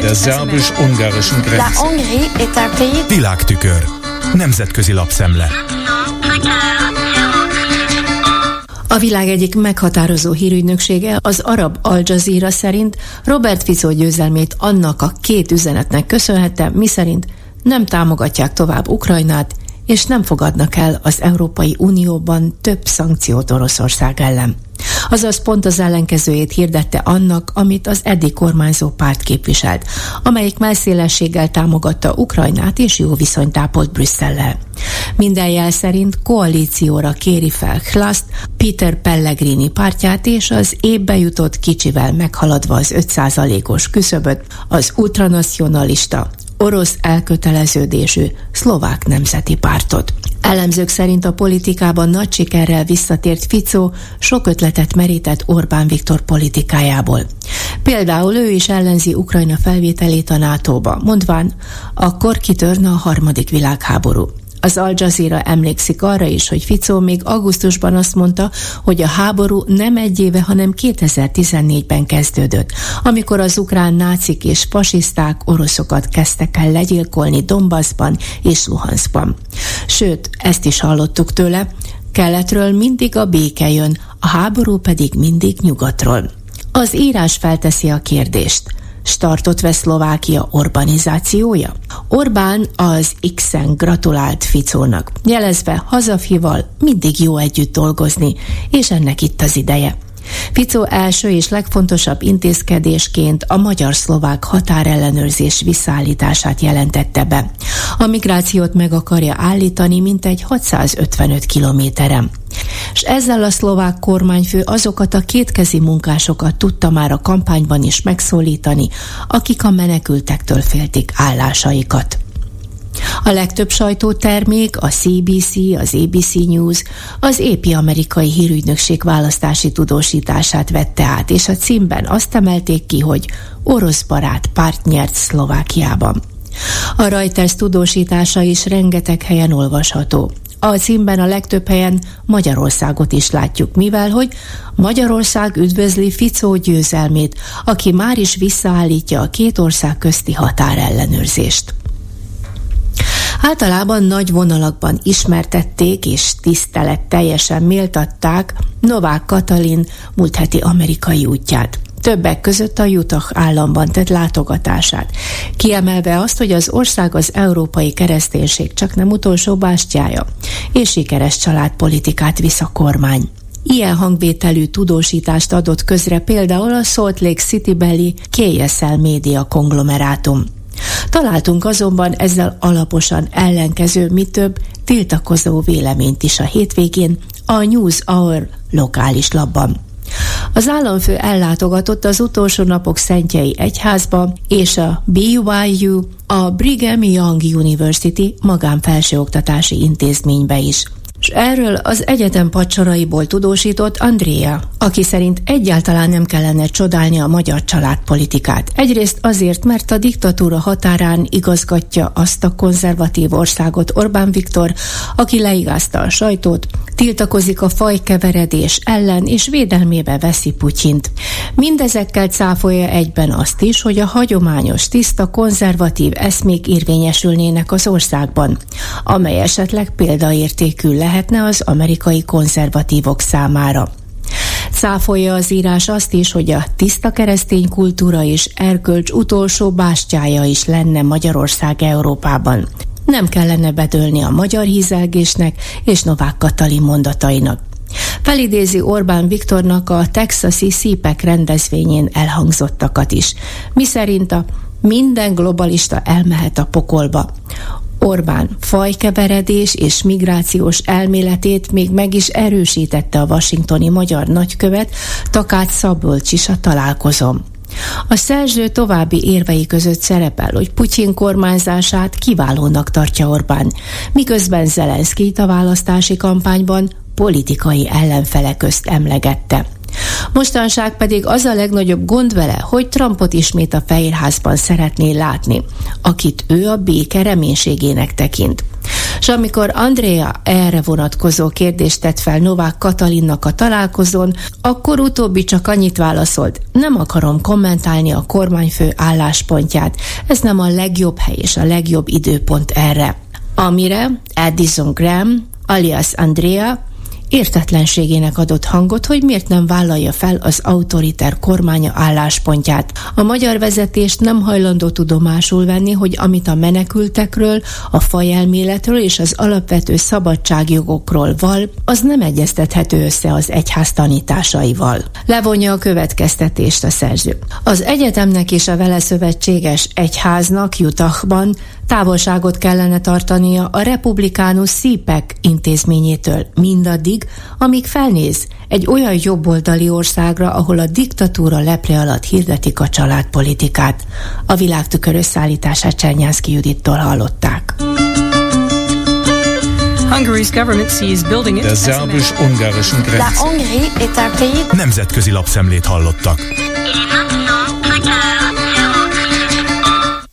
Der szerbus-ungarischen Grenze. Világtükör. Nemzetközi lapszemle. A világ egyik meghatározó hírügynöksége, az arab Al Jazeera szerint Robert Fico győzelmét annak a két üzenetnek köszönhette, miszerint nem támogatják tovább Ukrajnát, és nem fogadnak el az Európai Unióban több szankciót Oroszország ellen. Azaz pont az ellenkezőjét hirdette annak, amit az eddig kormányzó párt képviselt, amelyik melszélességgel támogatta Ukrajnát és jó viszonyt ápolt Brüsszellel. Minden jel szerint koalícióra kéri fel Hlaszt, Peter Pellegrini pártját és az évbe jutott kicsivel meghaladva az 5%-os küszöböt az ultranacionalista orosz elköteleződésű szlovák nemzeti pártot. Elemzők szerint a politikában nagy sikerrel visszatért Fico sok ötletet merített Orbán Viktor politikájából. Például ő is ellenzi Ukrajna felvételét a NATO-ba, mondván, akkor kitörne a harmadik világháború. Az Al Jazeera emlékszik arra is, hogy Ficó még augusztusban azt mondta, hogy a háború nem egy éve, hanem 2014-ben kezdődött, amikor az ukrán nácik és fasiszták oroszokat kezdtek el legyilkolni Donbassban és Luhanskban. Sőt, ezt is hallottuk tőle, keletről mindig a béke jön, a háború pedig mindig nyugatról. Az írás felteszi a kérdést – startot vesz Szlovákia urbanizációja? Orbán az X-en gratulált Ficónak, jelezve hazafival mindig jó együtt dolgozni, és ennek itt az ideje. Fico első és legfontosabb intézkedésként a magyar-szlovák határellenőrzés visszaállítását jelentette be. A migrációt meg akarja állítani mintegy 655 kilométeren. És ezzel a szlovák kormányfő azokat a kétkezi munkásokat tudta már a kampányban is megszólítani, akik a menekültektől féltik állásaikat. A legtöbb sajtótermék, a CBC, az ABC News, az épi amerikai hírügynökség választási tudósítását vette át, és a címben azt emelték ki, hogy orosz barát párt nyert Szlovákiában. A Reuters tudósítása is rengeteg helyen olvasható. A címben a legtöbb helyen Magyarországot is látjuk, mivel hogy Magyarország üdvözli Ficó győzelmét, aki már is visszaállítja a két ország közti határellenőrzést. Általában nagy vonalakban ismertették és tisztelet teljesen méltatták Novák Katalin múlt heti amerikai útját többek között a Utah államban tett látogatását, kiemelve azt, hogy az ország az európai kereszténység csak nem utolsó bástyája, és sikeres családpolitikát visz a kormány. Ilyen hangvételű tudósítást adott közre például a Salt Lake City-beli KSL média konglomerátum. Találtunk azonban ezzel alaposan ellenkező, mi több tiltakozó véleményt is a hétvégén a News Hour lokális labban. Az államfő ellátogatott az utolsó napok szentjei egyházba, és a BYU, a Brigham Young University magánfelsőoktatási intézménybe is és erről az egyetem pacsoraiból tudósított Andrea, aki szerint egyáltalán nem kellene csodálni a magyar családpolitikát. Egyrészt azért, mert a diktatúra határán igazgatja azt a konzervatív országot Orbán Viktor, aki leigázta a sajtót, tiltakozik a fajkeveredés ellen és védelmébe veszi Putyint. Mindezekkel cáfolja egyben azt is, hogy a hagyományos, tiszta, konzervatív eszmék érvényesülnének az országban, amely esetleg példaértékű lehet lehetne az amerikai konzervatívok számára. Száfolja az írás azt is, hogy a tiszta keresztény kultúra és erkölcs utolsó bástyája is lenne Magyarország Európában. Nem kellene bedőlni a magyar hízelgésnek és Novák Katalin mondatainak. Felidézi Orbán Viktornak a texasi szípek rendezvényén elhangzottakat is, miszerint a minden globalista elmehet a pokolba. Orbán fajkeveredés és migrációs elméletét még meg is erősítette a washingtoni magyar nagykövet Takács Szabolcs is a találkozom. A szerző további érvei között szerepel, hogy Putyin kormányzását kiválónak tartja Orbán, miközben Zelenszkijt a választási kampányban politikai ellenfele közt emlegette. Mostanság pedig az a legnagyobb gond vele, hogy Trumpot ismét a Fehérházban szeretné látni, akit ő a béke reménységének tekint. És amikor Andrea erre vonatkozó kérdést tett fel Novák Katalinnak a találkozón, akkor utóbbi csak annyit válaszolt, nem akarom kommentálni a kormányfő álláspontját, ez nem a legjobb hely és a legjobb időpont erre. Amire Addison Graham, alias Andrea, értetlenségének adott hangot, hogy miért nem vállalja fel az autoriter kormánya álláspontját. A magyar vezetést nem hajlandó tudomásul venni, hogy amit a menekültekről, a fajelméletről és az alapvető szabadságjogokról val, az nem egyeztethető össze az egyház tanításaival. Levonja a következtetést a szerző. Az egyetemnek és a vele szövetséges egyháznak Jutachban távolságot kellene tartania a republikánus szípek intézményétől mindaddig, amíg felnéz egy olyan jobboldali országra, ahol a diktatúra lepre alatt hirdetik a családpolitikát. A világtükör összeállítását Csernyánszki Judittól hallották. Der szerbus-ungarischen Grenze. Nemzetközi lapszemlét hallottak.